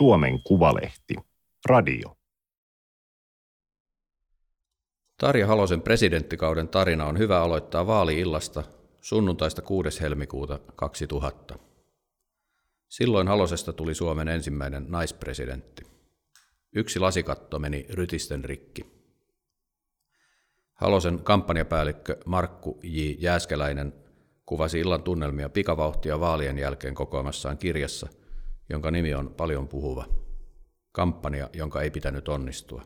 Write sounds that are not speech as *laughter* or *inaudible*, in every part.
Suomen Kuvalehti, radio. Tarja Halosen presidenttikauden tarina on hyvä aloittaa vaali-illasta sunnuntaista 6. helmikuuta 2000. Silloin Halosesta tuli Suomen ensimmäinen naispresidentti. Yksi lasikatto meni rytisten rikki. Halosen kampanjapäällikkö Markku J. Jääskeläinen kuvasi illan tunnelmia pikavauhtia vaalien jälkeen kokoamassaan kirjassa, jonka nimi on paljon puhuva. Kampanja, jonka ei pitänyt onnistua.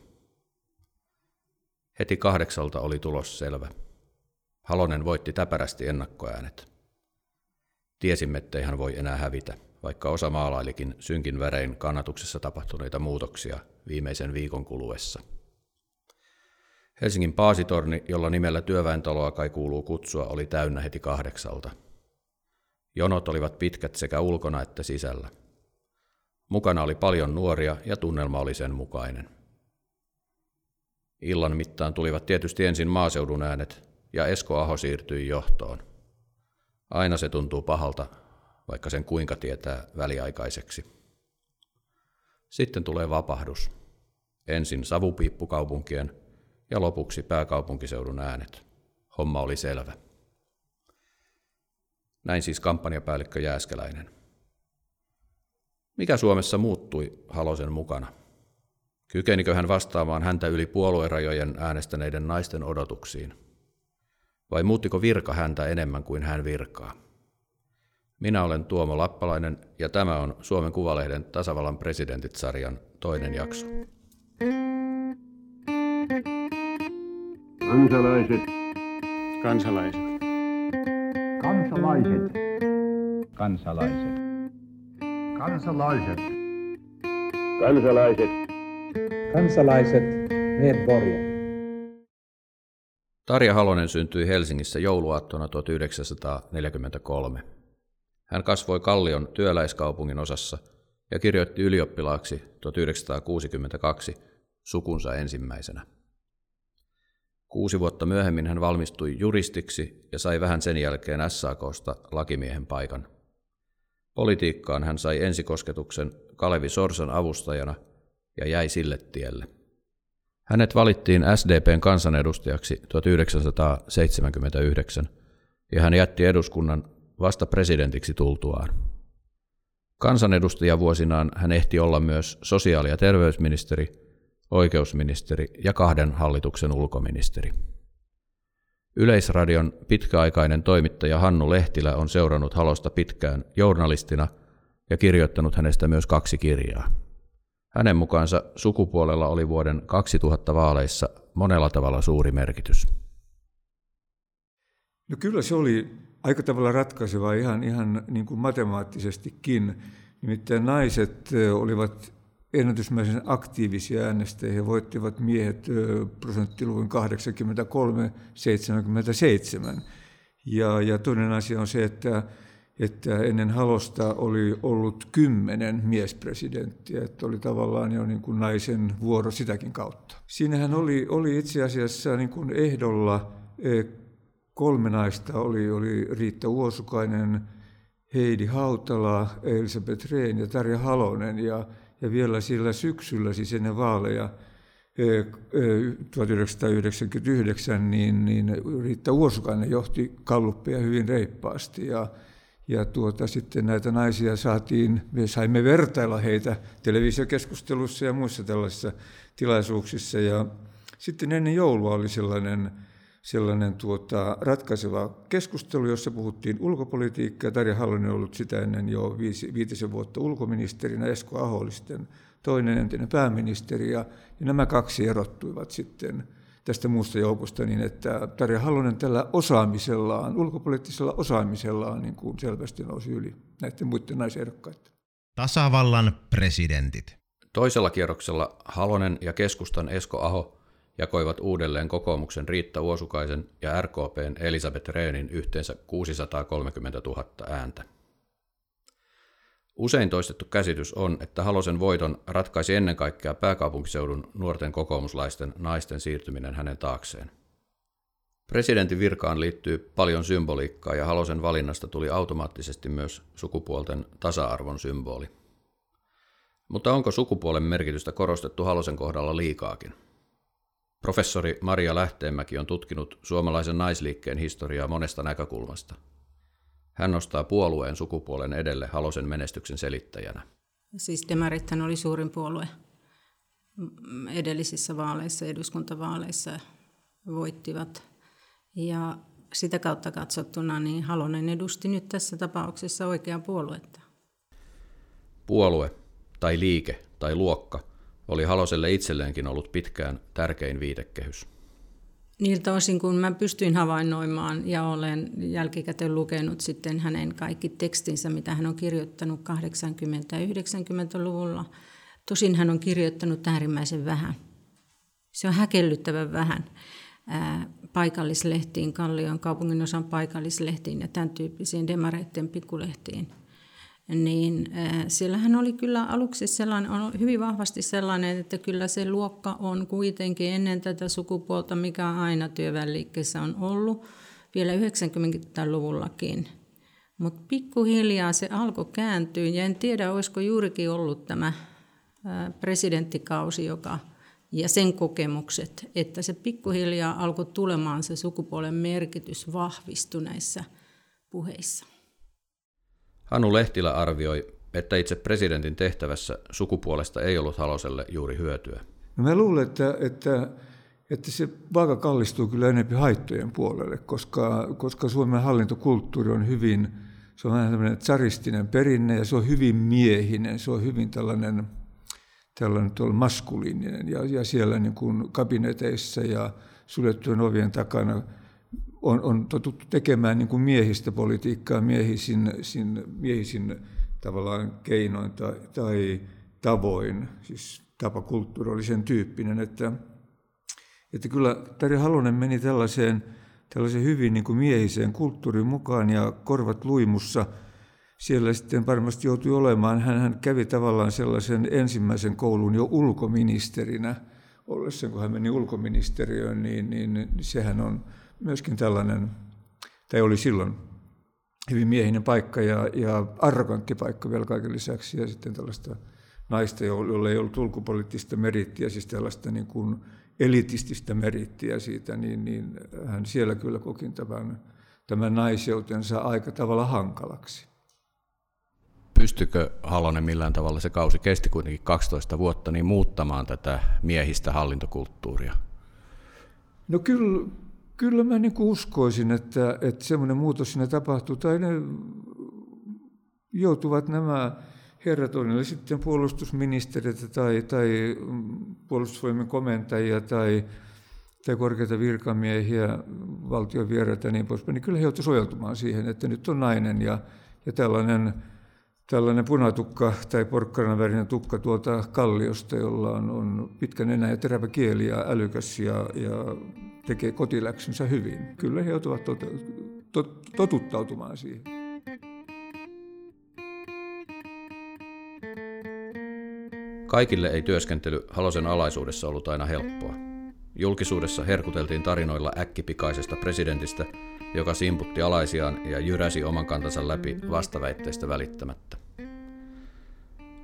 Heti kahdeksalta oli tulos selvä. Halonen voitti täpärästi ennakkoäänet. Tiesimme, ettei hän voi enää hävitä, vaikka osa maalailikin synkin värein kannatuksessa tapahtuneita muutoksia viimeisen viikon kuluessa. Helsingin paasitorni, jolla nimellä työväentaloa kai kuuluu kutsua, oli täynnä heti kahdeksalta. Jonot olivat pitkät sekä ulkona että sisällä. Mukana oli paljon nuoria ja tunnelma oli sen mukainen. Illan mittaan tulivat tietysti ensin maaseudun äänet, ja Esko Aho siirtyi johtoon. Aina se tuntuu pahalta, vaikka sen kuinka tietää väliaikaiseksi. Sitten tulee vapahdus. Ensin savupiippukaupunkien ja lopuksi pääkaupunkiseudun äänet. Homma oli selvä. Näin siis kampanjapäällikkö Jääskeläinen. Mikä Suomessa muuttui Halosen mukana? Kykenikö hän vastaamaan häntä yli puoluerajojen äänestäneiden naisten odotuksiin? Vai muuttiko virka häntä enemmän kuin hän virkaa? Minä olen Tuomo Lappalainen ja tämä on Suomen Kuvalehden tasavallan presidentit-sarjan toinen jakso. Kansalaiset. Kansalaiset. Kansalaiset. Kansalaiset. Kansalaiset. Kansalaiset. Kansalaiset, medborgare. Tarja Halonen syntyi Helsingissä jouluaattona 1943. Hän kasvoi Kallion työläiskaupungin osassa ja kirjoitti ylioppilaaksi 1962 sukunsa ensimmäisenä. Kuusi vuotta myöhemmin hän valmistui juristiksi ja sai vähän sen jälkeen SAKsta lakimiehen paikan. Politiikkaan hän sai ensikosketuksen Kalevi Sorsan avustajana ja jäi sille tielle. Hänet valittiin SDPn kansanedustajaksi 1979 ja hän jätti eduskunnan vasta presidentiksi tultuaan. Kansanedustajavuosinaan hän ehti olla myös sosiaali- ja terveysministeri, oikeusministeri ja kahden hallituksen ulkoministeri. Yleisradion pitkäaikainen toimittaja Hannu Lehtilä on seurannut Halosta pitkään journalistina ja kirjoittanut hänestä myös kaksi kirjaa. Hänen mukaansa sukupuolella oli vuoden 2000 vaaleissa monella tavalla suuri merkitys. No kyllä se oli aika tavalla ratkaiseva ihan, ihan niin kuin matemaattisestikin. Nimittäin naiset olivat ennätysmäisen aktiivisia äänestäjiä. He voittivat miehet prosenttiluvun 83-77. Ja, ja toinen asia on se, että, että ennen Halosta oli ollut kymmenen miespresidenttiä, että oli tavallaan jo niin kuin naisen vuoro sitäkin kautta. Siinähän oli, oli itse asiassa niin kuin ehdolla kolme naista, oli, oli Riitta Uosukainen, Heidi Hautala, Elisabeth Rehn ja Tarja Halonen. Ja, ja vielä sillä syksyllä, siis ennen vaaleja 1999, niin, niin Riitta Uosukainen johti kalluppeja hyvin reippaasti. Ja, ja tuota, sitten näitä naisia saatiin, me saimme vertailla heitä televisiokeskustelussa ja muissa tällaisissa tilaisuuksissa. Ja sitten ennen joulua oli sellainen sellainen tuota, ratkaiseva keskustelu, jossa puhuttiin ulkopolitiikkaa. Tarja Halonen on ollut sitä ennen jo viisi, viitisen vuotta ulkoministerinä, Esko Aho oli sitten toinen entinen pääministeri, ja, ja nämä kaksi erottuivat sitten tästä muusta joukosta niin, että Tarja Halonen tällä osaamisellaan, ulkopoliittisella osaamisellaan niin kuin selvästi nousi yli näiden muiden naisehdokkaiden. Tasavallan presidentit. Toisella kierroksella Halonen ja keskustan Esko Aho jakoivat uudelleen kokoomuksen Riitta Uosukaisen ja RKPn Elisabeth Rehnin yhteensä 630 000 ääntä. Usein toistettu käsitys on, että Halosen voiton ratkaisi ennen kaikkea pääkaupunkiseudun nuorten kokoomuslaisten naisten siirtyminen hänen taakseen. Presidentin virkaan liittyy paljon symboliikkaa ja Halosen valinnasta tuli automaattisesti myös sukupuolten tasa-arvon symboli. Mutta onko sukupuolen merkitystä korostettu Halosen kohdalla liikaakin? Professori Maria Lähteenmäki on tutkinut suomalaisen naisliikkeen historiaa monesta näkökulmasta. Hän nostaa puolueen sukupuolen edelle Halosen menestyksen selittäjänä. Siis Demarithan oli suurin puolue edellisissä vaaleissa, eduskuntavaaleissa voittivat. Ja sitä kautta katsottuna niin Halonen edusti nyt tässä tapauksessa oikeaa puoluetta. Puolue tai liike tai luokka oli Haloselle itselleenkin ollut pitkään tärkein viitekehys. Niiltä osin, kun mä pystyin havainnoimaan ja olen jälkikäteen lukenut sitten hänen kaikki tekstinsä, mitä hän on kirjoittanut 80- ja 90-luvulla. Tosin hän on kirjoittanut äärimmäisen vähän. Se on häkellyttävän vähän paikallislehtiin, Kallion kaupunginosan paikallislehtiin ja tämän tyyppisiin demareiden pikkulehtiin. Niin siellähän oli kyllä aluksi sellainen, on hyvin vahvasti sellainen, että kyllä se luokka on kuitenkin ennen tätä sukupuolta, mikä aina työväenliikkeessä on ollut, vielä 90-luvullakin. Mutta pikkuhiljaa se alkoi kääntyä ja en tiedä, olisiko juurikin ollut tämä presidenttikausi, joka – ja sen kokemukset, että se pikkuhiljaa alkoi tulemaan se sukupuolen merkitys vahvistuneissa puheissa. Hanu Lehtilä arvioi, että itse presidentin tehtävässä sukupuolesta ei ollut Haloselle juuri hyötyä. No mä luulen, että, että, että se vaaka kallistuu kyllä enemmän haittojen puolelle, koska, koska Suomen hallintokulttuuri on hyvin, se on vähän tämmöinen tsaristinen perinne ja se on hyvin miehinen, se on hyvin tällainen tällainen maskuliininen ja, ja siellä niin kuin kabineteissa ja suljettujen ovien takana on, on totuttu tekemään niin kuin miehistä politiikkaa miehisin, sin, miehisin tavallaan keinoin tai, tai tavoin, siis tapakulttuuri tyyppinen, että, että kyllä Tari Halonen meni tällaiseen, tällaiseen hyvin niin kuin miehiseen kulttuuriin mukaan ja korvat luimussa – siellä sitten varmasti joutui olemaan. Hän, hän kävi tavallaan sellaisen ensimmäisen koulun jo ulkoministerinä ollessa, kun hän meni ulkoministeriöön, niin, niin sehän on myöskin tällainen, tai oli silloin hyvin miehinen paikka ja, ja arrogantti paikka vielä kaiken lisäksi, ja sitten tällaista naista, jolla ei ollut ulkopoliittista merittiä, siis tällaista niin kuin elitististä merittiä siitä, niin, niin hän siellä kyllä koki tämän, tämän naiseutensa aika tavalla hankalaksi. Pystykö Halonen millään tavalla, se kausi kesti kuitenkin 12 vuotta, niin muuttamaan tätä miehistä hallintokulttuuria? No kyllä, kyllä mä niin uskoisin, että, että semmoinen muutos siinä tapahtuu, tai ne joutuvat nämä herrat, on sitten puolustusministeriötä tai, tai puolustusvoimien komentajia tai, tai korkeita virkamiehiä, valtion vieraita ja niin poispäin, niin kyllä he joutuivat soveltumaan siihen, että nyt on nainen ja, ja tällainen tällainen punatukka tai porkkanan värinen tukka tuolta kalliosta, jolla on, on pitkä nenä ja terävä kieli ja älykäs ja, ja tekee kotiläksynsä hyvin. Kyllä he joutuvat tot, tot, totuttautumaan siihen. Kaikille ei työskentely Halosen alaisuudessa ollut aina helppoa. Julkisuudessa herkuteltiin tarinoilla äkkipikaisesta presidentistä, joka simputti alaisiaan ja jyräsi oman kantansa läpi vastaväitteistä välittämättä.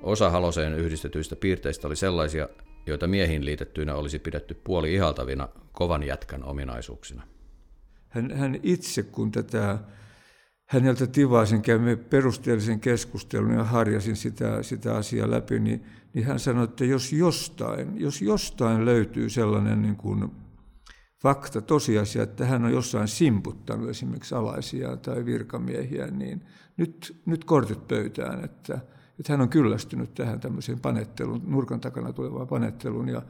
Osa Haloseen yhdistetyistä piirteistä oli sellaisia, joita miehiin liitettyinä olisi pidetty puoli ihaltavina kovan jätkän ominaisuuksina. Hän, hän itse, kun tätä häneltä tivasin, käymme perusteellisen keskustelun ja harjasin sitä, sitä asiaa läpi, niin, niin hän sanoi, että jos jostain, jos jostain löytyy sellainen niin kuin fakta, tosiasia, että hän on jossain simputtanut esimerkiksi alaisia tai virkamiehiä, niin nyt, nyt kortit pöytään, että, että hän on kyllästynyt tähän tämmöiseen panetteluun, nurkan takana tulevaan panetteluun. Ja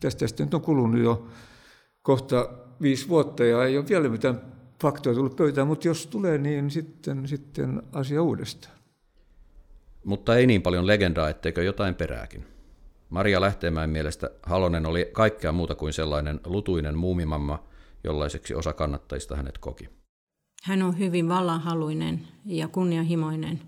tästä sitten on kulunut jo kohta viisi vuotta ja ei ole vielä mitään faktoja tullut pöytään, mutta jos tulee, niin sitten, sitten asia uudestaan. Mutta ei niin paljon legendaa, etteikö jotain perääkin. Maria Lähteenmäen mielestä Halonen oli kaikkea muuta kuin sellainen lutuinen muumimamma, jollaiseksi osa kannattajista hänet koki. Hän on hyvin vallanhaluinen ja kunnianhimoinen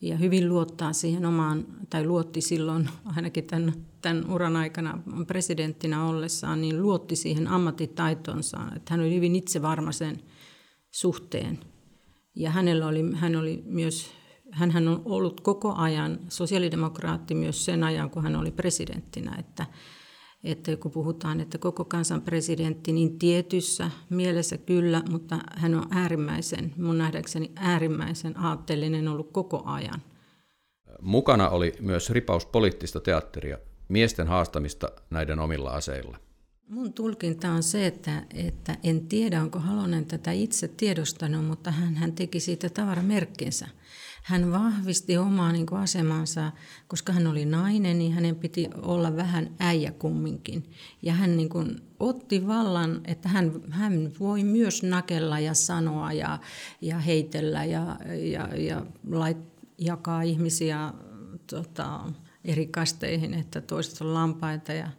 ja hyvin luottaa siihen omaan, tai luotti silloin *laughs* ainakin tämän, tämän uran aikana presidenttinä ollessaan, niin luotti siihen ammattitaitonsa, että hän oli hyvin itsevarma sen suhteen. Ja hänellä oli, hän oli myös hän on ollut koko ajan sosiaalidemokraatti myös sen ajan, kun hän oli presidenttinä, että, että kun puhutaan, että koko kansan presidentti, niin tietyssä mielessä kyllä, mutta hän on äärimmäisen, mun nähdäkseni äärimmäisen aatteellinen ollut koko ajan. Mukana oli myös ripaus poliittista teatteria, miesten haastamista näiden omilla aseilla. Mun tulkinta on se, että, että en tiedä, onko Halonen tätä itse tiedostanut, mutta hän, hän teki siitä tavaramerkkinsä. Hän vahvisti omaa niin kuin asemansa, koska hän oli nainen, niin hänen piti olla vähän äijä kumminkin. Ja hän niin kuin otti vallan, että hän, hän voi myös nakella ja sanoa ja, ja heitellä ja, ja, ja lait, jakaa ihmisiä tota, eri kasteihin, että toiset on lampaita ja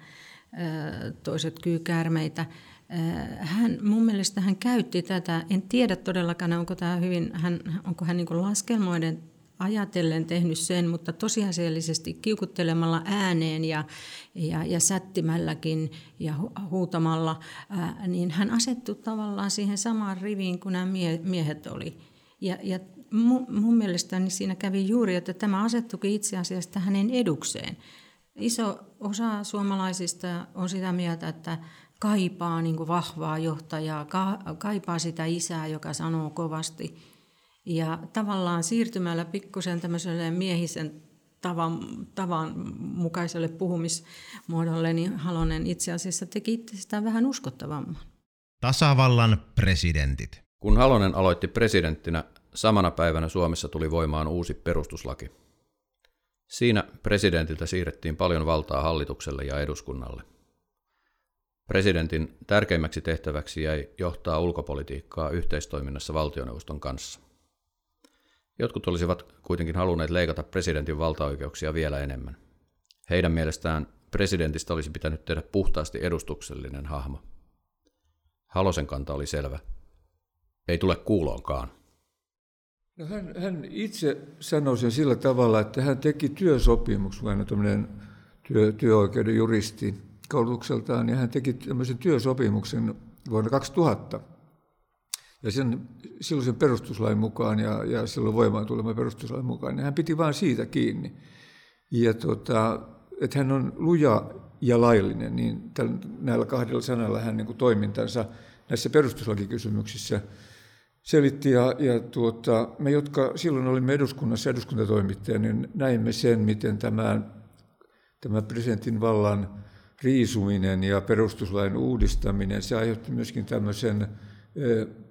toiset kyykäärmeitä. Hän, mun mielestä hän käytti tätä, en tiedä todellakaan, onko, tämä hyvin, hän, onko hän niin laskelmoiden ajatellen tehnyt sen, mutta tosiasiallisesti kiukuttelemalla ääneen ja, ja, ja sättimälläkin ja huutamalla, ää, niin hän asettui tavallaan siihen samaan riviin kuin nämä miehet oli. Ja, ja mun, mun mielestäni siinä kävi juuri, että tämä asettukin itse asiassa hänen edukseen. Iso osa suomalaisista on sitä mieltä, että kaipaa niin kuin vahvaa johtajaa, kaipaa sitä isää, joka sanoo kovasti. Ja tavallaan siirtymällä pikkusen tämmöiselle miehisen tavan, tavan mukaiselle puhumismuodolle, niin Halonen itse asiassa teki sitä vähän uskottavamman. Tasavallan presidentit. Kun Halonen aloitti presidenttinä, samana päivänä Suomessa tuli voimaan uusi perustuslaki. Siinä presidentiltä siirrettiin paljon valtaa hallitukselle ja eduskunnalle. Presidentin tärkeimmäksi tehtäväksi jäi johtaa ulkopolitiikkaa yhteistoiminnassa valtioneuvoston kanssa. Jotkut olisivat kuitenkin halunneet leikata presidentin valtaoikeuksia vielä enemmän. Heidän mielestään presidentistä olisi pitänyt tehdä puhtaasti edustuksellinen hahmo. Halosen kanta oli selvä. Ei tule kuuloonkaan. No hän, hän itse sanoi sen sillä tavalla, että hän teki työsopimuksen, hän on työ, työoikeuden juristi koulutukseltaan, ja hän teki tämmöisen työsopimuksen vuonna 2000. Ja sen silloisen perustuslain mukaan ja, ja silloin voimaan tulevan perustuslain mukaan, niin hän piti vain siitä kiinni. Ja tota, että hän on luja ja laillinen, niin tällä, näillä kahdella sanalla hän niin kuin toimintansa näissä perustuslakikysymyksissä – selitti ja, ja tuota, me, jotka silloin olimme eduskunnassa eduskuntatoimittajia, niin näimme sen, miten tämä, tämä presidentin vallan riisuminen ja perustuslain uudistaminen, se aiheutti myöskin tämmöisen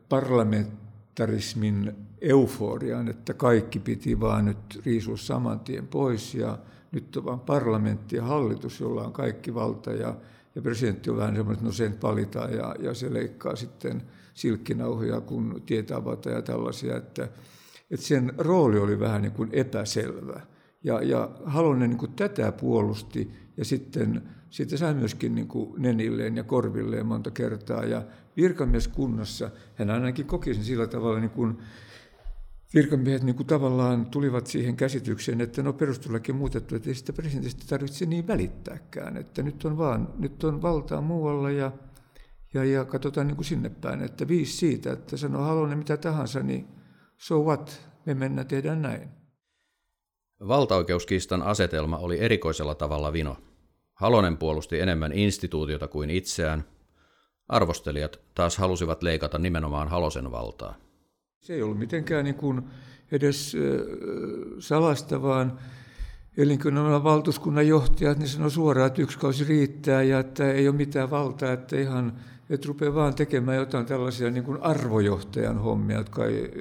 parlamentarismin euforian, että kaikki piti vaan nyt riisua saman tien pois ja nyt on vain parlamentti ja hallitus, jolla on kaikki valta ja, ja presidentti on vähän semmoinen, että no sen palitaan ja, ja se leikkaa sitten – silkkinauhoja kuin tietavata ja tällaisia, että, että sen rooli oli vähän niin kuin epäselvä. Ja, ja Halonen niin kuin tätä puolusti ja sitten siitä sai myöskin niin kuin nenilleen ja korvilleen monta kertaa. Ja virkamieskunnassa hän ainakin koki sen sillä tavalla, niin kuin virkamiehet niin kuin tavallaan tulivat siihen käsitykseen, että no perustuslaki muutettu, että ei sitä presidentistä tarvitse niin välittääkään, että nyt on vaan, nyt on valtaa muualla ja ja, ja katsotaan niin kuin sinne päin, että viisi siitä, että sanoo Halonen mitä tahansa, niin so what, me mennään tehdään näin. Valtaoikeuskiistan asetelma oli erikoisella tavalla vino. Halonen puolusti enemmän instituutiota kuin itseään. Arvostelijat taas halusivat leikata nimenomaan Halosen valtaa. Se ei ollut mitenkään niin kuin edes salasta, vaan elinkeinoelämän valtuuskunnan johtajat niin sanoi suoraan, että yksi kausi riittää ja että ei ole mitään valtaa, että ihan että rupeaa vaan tekemään jotain tällaisia niin kuin arvojohtajan hommia, jotka ei,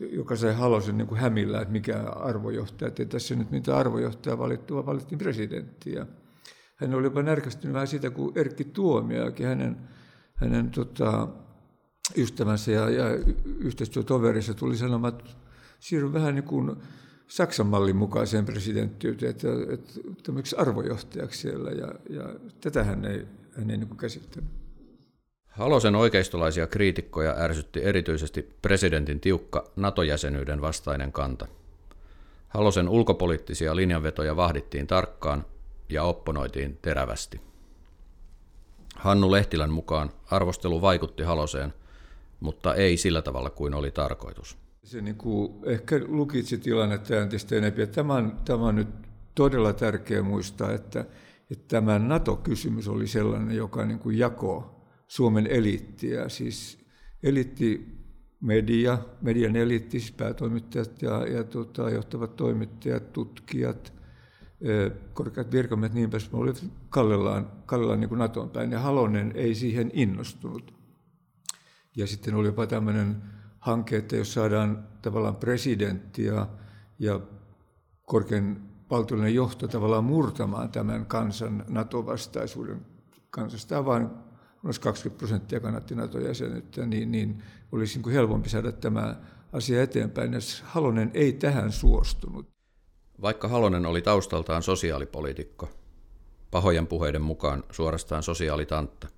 joka sai halosen niin kuin hämillä, että mikä arvojohtaja, että ei tässä nyt mitään arvojohtajaa valittu, vaan valittiin presidentti. Hän oli jopa närkästynyt vähän siitä, kun Erkki Tuomioakin, hänen, hänen tota, ystävänsä ja, ja yhteistyötoverinsa tuli sanomaan, että siirry vähän niin kuin Saksan mallin mukaiseen presidenttiyteen, että, että, että arvojohtajaksi siellä, ja, ja tätä hän ei, hän ei niin käsittänyt. Halosen oikeistolaisia kriitikkoja ärsytti erityisesti presidentin tiukka NATO-jäsenyyden vastainen kanta. Halosen ulkopoliittisia linjanvetoja vahdittiin tarkkaan ja opponoitiin terävästi. Hannu Lehtilän mukaan arvostelu vaikutti Haloseen, mutta ei sillä tavalla kuin oli tarkoitus. Se niin kuin, ehkä lukitsi tilannetta entistä enemmän. Tämä on, tämä on nyt todella tärkeää muistaa, että, että tämä NATO-kysymys oli sellainen, joka niin kuin jakoi Suomen eliittiä. Siis eliitti media, median eliitti, siis päätoimittajat ja, ja tota, johtavat toimittajat, tutkijat, korkeat virkamiehet, niin päin, oli kallellaan, kallellaan niin kuin Naton päin, ja Halonen ei siihen innostunut. Ja sitten oli jopa tämmöinen hanke, että jos saadaan tavallaan presidentti ja, ja korkein valtiollinen johto tavallaan murtamaan tämän kansan NATO-vastaisuuden kansasta, vain noin 20 prosenttia kannatti NATO-jäsenyyttä, niin, niin olisi niin kuin helpompi saada tämä asia eteenpäin. Ja Halonen ei tähän suostunut. Vaikka Halonen oli taustaltaan sosiaalipoliitikko, pahojen puheiden mukaan suorastaan sosiaalitantta,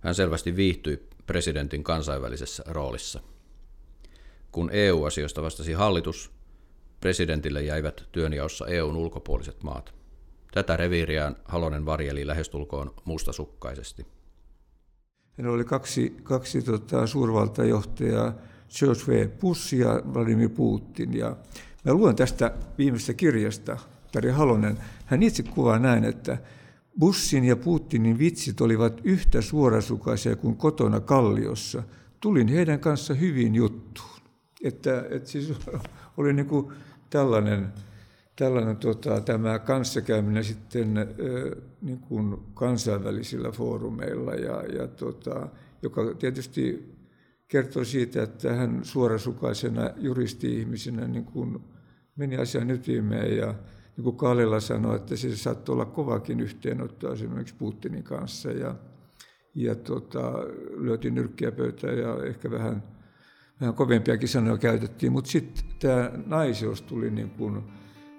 hän selvästi viihtyi presidentin kansainvälisessä roolissa. Kun EU-asioista vastasi hallitus, presidentille jäivät työnjaossa EUn ulkopuoliset maat. Tätä reviiriään Halonen varjeli lähestulkoon mustasukkaisesti. Hän oli kaksi, kaksi tota, suurvaltajohtajaa, George V. Bush ja Vladimir Putin. Ja mä luen tästä viimeisestä kirjasta, Tari Halonen. Hän itse kuvaa näin, että Bussin ja Putinin vitsit olivat yhtä suorasukaisia kuin kotona Kalliossa. Tulin heidän kanssa hyvin juttuun. Että, että siis *laughs* oli niin kuin tällainen, tällainen tota, tämä kanssakäyminen sitten niin kuin kansainvälisillä foorumeilla, ja, ja tota, joka tietysti kertoo siitä, että hän suorasukaisena juristi-ihmisenä niin kuin meni asian ytimeen ja niin kuin Kaalilla sanoi, että se saattoi olla kovakin yhteenotto esimerkiksi Putinin kanssa ja, ja tota, lyötiin nyrkkiä pöytään ja ehkä vähän, vähän kovempiakin sanoja käytettiin, mutta sitten tämä naiseus tuli niin kuin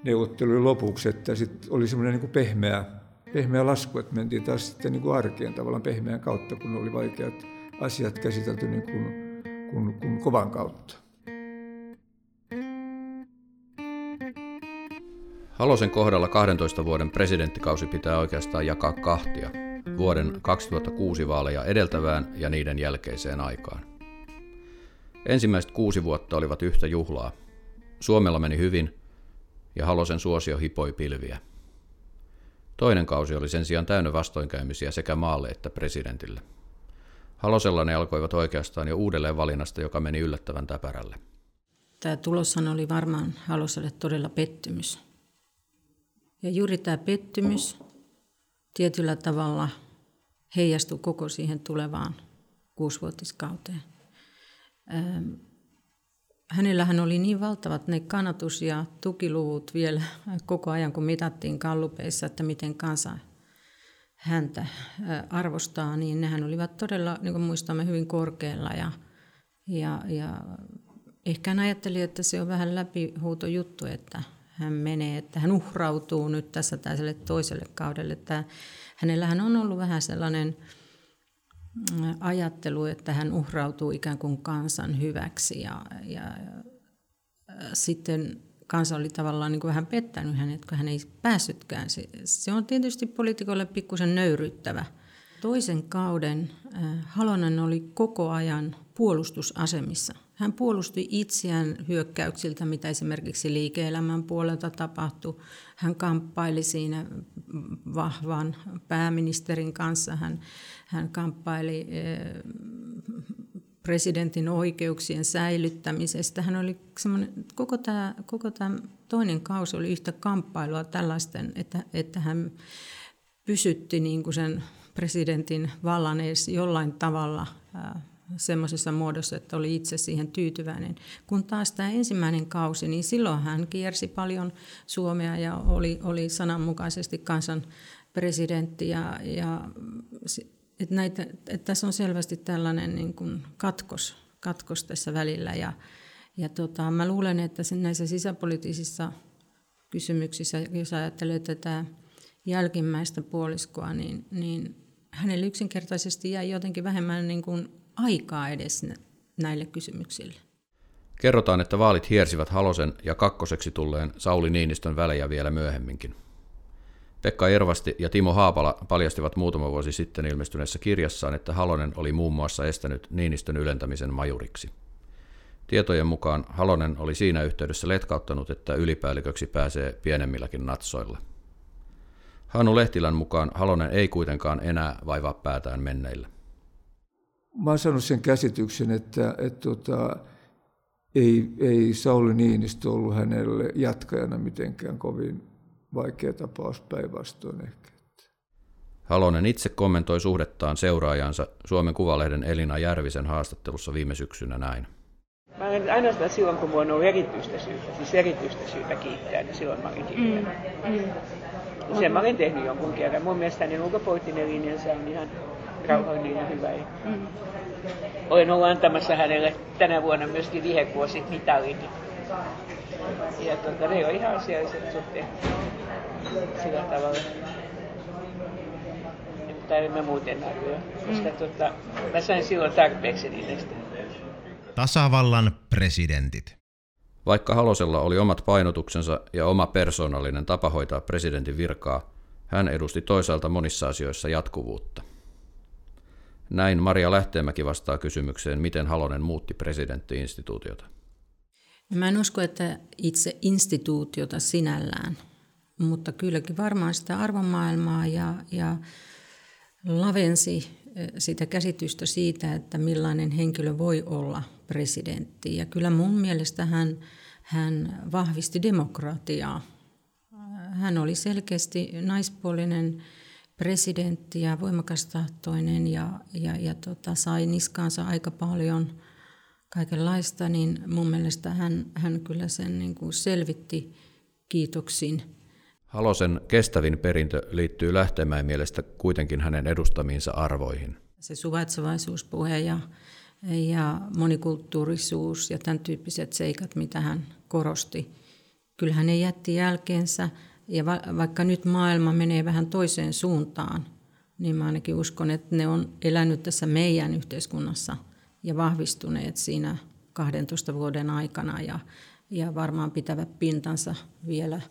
neuvottelujen lopuksi, että sitten oli semmoinen niin kuin pehmeä, pehmeä lasku, että mentiin taas sitten niin kuin arkeen tavallaan pehmeän kautta, kun oli vaikeat asiat käsitelty niin kuin, kuin, kuin kovan kautta. Halosen kohdalla 12 vuoden presidenttikausi pitää oikeastaan jakaa kahtia, vuoden 2006 vaaleja edeltävään ja niiden jälkeiseen aikaan. Ensimmäiset kuusi vuotta olivat yhtä juhlaa. Suomella meni hyvin ja Halosen suosio hipoi pilviä. Toinen kausi oli sen sijaan täynnä vastoinkäymisiä sekä maalle että presidentille. Halosella ne alkoivat oikeastaan jo uudelleen valinnasta, joka meni yllättävän täpärälle. Tämä tuloshan oli varmaan Haloselle todella pettymys. Ja juuri tämä pettymys tietyllä tavalla heijastui koko siihen tulevaan kuusivuotiskauteen. Hänellähän oli niin valtavat ne kannatus- ja tukiluvut vielä koko ajan, kun mitattiin kallupeissa, että miten kansa häntä arvostaa, niin nehän olivat todella, niin kuin muistamme, hyvin korkealla. Ja, ja, ja ehkä hän ajatteli, että se on vähän läpihuutojuttu, että hän menee, että hän uhrautuu nyt tässä tälle toiselle kaudelle. Että hänellähän on ollut vähän sellainen mm, ajattelu, että hän uhrautuu ikään kuin kansan hyväksi ja, ja, ja sitten kansa oli tavallaan niin kuin vähän pettänyt hänet, kun hän ei päässytkään. Se, se on tietysti poliitikolle pikkusen nöyryttävä. Toisen kauden äh, Halonen oli koko ajan puolustusasemissa. Hän puolusti itseään hyökkäyksiltä, mitä esimerkiksi liike-elämän puolelta tapahtui. Hän kamppaili siinä vahvan pääministerin kanssa. Hän, hän kamppaili äh, presidentin oikeuksien säilyttämisestä. Hän oli koko tämä, koko tämä toinen kausi oli yhtä kamppailua tällaisten, että, että hän pysytti niin kuin sen presidentin vallan edes jollain tavalla semmoisessa muodossa, että oli itse siihen tyytyväinen. Kun taas tämä ensimmäinen kausi, niin silloin hän kiersi paljon Suomea ja oli, oli sananmukaisesti kansan presidentti ja, ja että, näitä, että tässä on selvästi tällainen niin kuin katkos, katkos tässä välillä ja, ja tota, mä luulen, että näissä sisäpoliittisissa kysymyksissä, jos ajattelee tätä jälkimmäistä puoliskoa, niin, niin hänelle yksinkertaisesti jäi jotenkin vähemmän niin kuin aikaa edes näille kysymyksille. Kerrotaan, että vaalit hiersivät Halosen ja kakkoseksi tulleen Sauli Niinistön välejä vielä myöhemminkin. Pekka Ervasti ja Timo Haapala paljastivat muutama vuosi sitten ilmestyneessä kirjassaan, että Halonen oli muun muassa estänyt Niinistön ylentämisen majuriksi. Tietojen mukaan Halonen oli siinä yhteydessä letkauttanut, että ylipäälliköksi pääsee pienemmilläkin natsoilla. Hannu Lehtilän mukaan Halonen ei kuitenkaan enää vaivaa päätään menneillä. Mä oon saanut sen käsityksen, että, että, tota, ei, ei Sauli Niinistö ollut hänelle jatkajana mitenkään kovin vaikea tapaus päinvastoin ehkä. Halonen itse kommentoi suhdettaan seuraajansa Suomen Kuvalehden Elina Järvisen haastattelussa viime syksynä näin. Mä olen ainoastaan silloin, kun mulla on erityistä syytä, siis erityistä syytä kiittää, niin silloin mä olen kiittänyt. Mm. Mm. Sen mä olen tehnyt jonkun kerran. Mun mielestä hänen ulkopoliittinen linjansa on ihan rauhallinen ja hyvä. Mm. Olen ollut antamassa hänelle tänä vuonna myöskin vihekuosit mitalin. Ja tuota, ne on ihan asialliset suhteet sillä tavalla. Mutta en mä muuten arvioi, koska mm. tuota, mä sain silloin tarpeeksi niistä. Tasavallan presidentit. Vaikka Halosella oli omat painotuksensa ja oma persoonallinen tapa hoitaa presidentin virkaa, hän edusti toisaalta monissa asioissa jatkuvuutta. Näin Maria Lähteenmäki vastaa kysymykseen, miten Halonen muutti presidenttiinstituutiota. Mä en usko, että itse instituutiota sinällään, mutta kylläkin varmaan sitä arvomaailmaa ja, ja lavensi sitä käsitystä siitä, että millainen henkilö voi olla presidentti. Ja kyllä mun mielestä hän, hän vahvisti demokratiaa. Hän oli selkeästi naispuolinen presidentti ja voimakastahtoinen ja, ja, ja tota, sai niskaansa aika paljon kaikenlaista, niin mun mielestä hän, hän kyllä sen niin kuin selvitti kiitoksin. Halosen kestävin perintö liittyy Lähtemäen mielestä kuitenkin hänen edustamiinsa arvoihin. Se suvaitsevaisuuspuhe ja, ja monikulttuurisuus ja tämän tyyppiset seikat, mitä hän korosti. Kyllähän ne jätti jälkeensä ja va, vaikka nyt maailma menee vähän toiseen suuntaan, niin mä ainakin uskon, että ne on elänyt tässä meidän yhteiskunnassa ja vahvistuneet siinä 12 vuoden aikana ja, ja varmaan pitävät pintansa vielä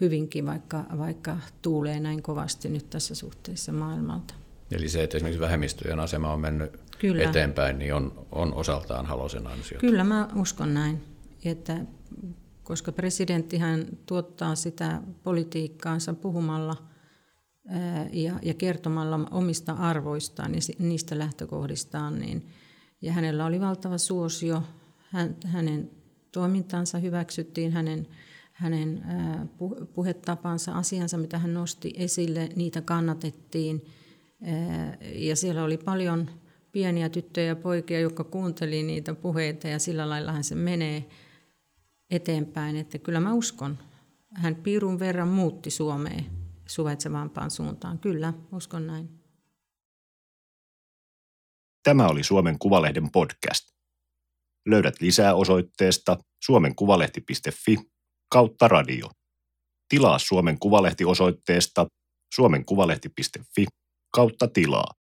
hyvinkin, vaikka, vaikka tuulee näin kovasti nyt tässä suhteessa maailmalta. Eli se, että esimerkiksi vähemmistöjen asema on mennyt Kyllä. eteenpäin, niin on, on osaltaan Halosen ansiota. Kyllä mä uskon näin, että koska presidenttihän tuottaa sitä politiikkaansa puhumalla ja, ja kertomalla omista arvoistaan ja niistä lähtökohdistaan, niin, ja hänellä oli valtava suosio, hän, hänen toimintansa hyväksyttiin, hänen, hänen puhetapansa, asiansa, mitä hän nosti esille, niitä kannatettiin, ja siellä oli paljon pieniä tyttöjä ja poikia, jotka kuunteli niitä puheita, ja sillä laillahan se menee eteenpäin. Että kyllä mä uskon, hän piirun verran muutti Suomeen suvaitsevampaan suuntaan. Kyllä, uskon näin. Tämä oli Suomen Kuvalehden podcast. Löydät lisää osoitteesta suomenkuvalehti.fi kautta radio. Tilaa Suomen Kuvalehti osoitteesta suomenkuvalehti.fi kautta tilaa.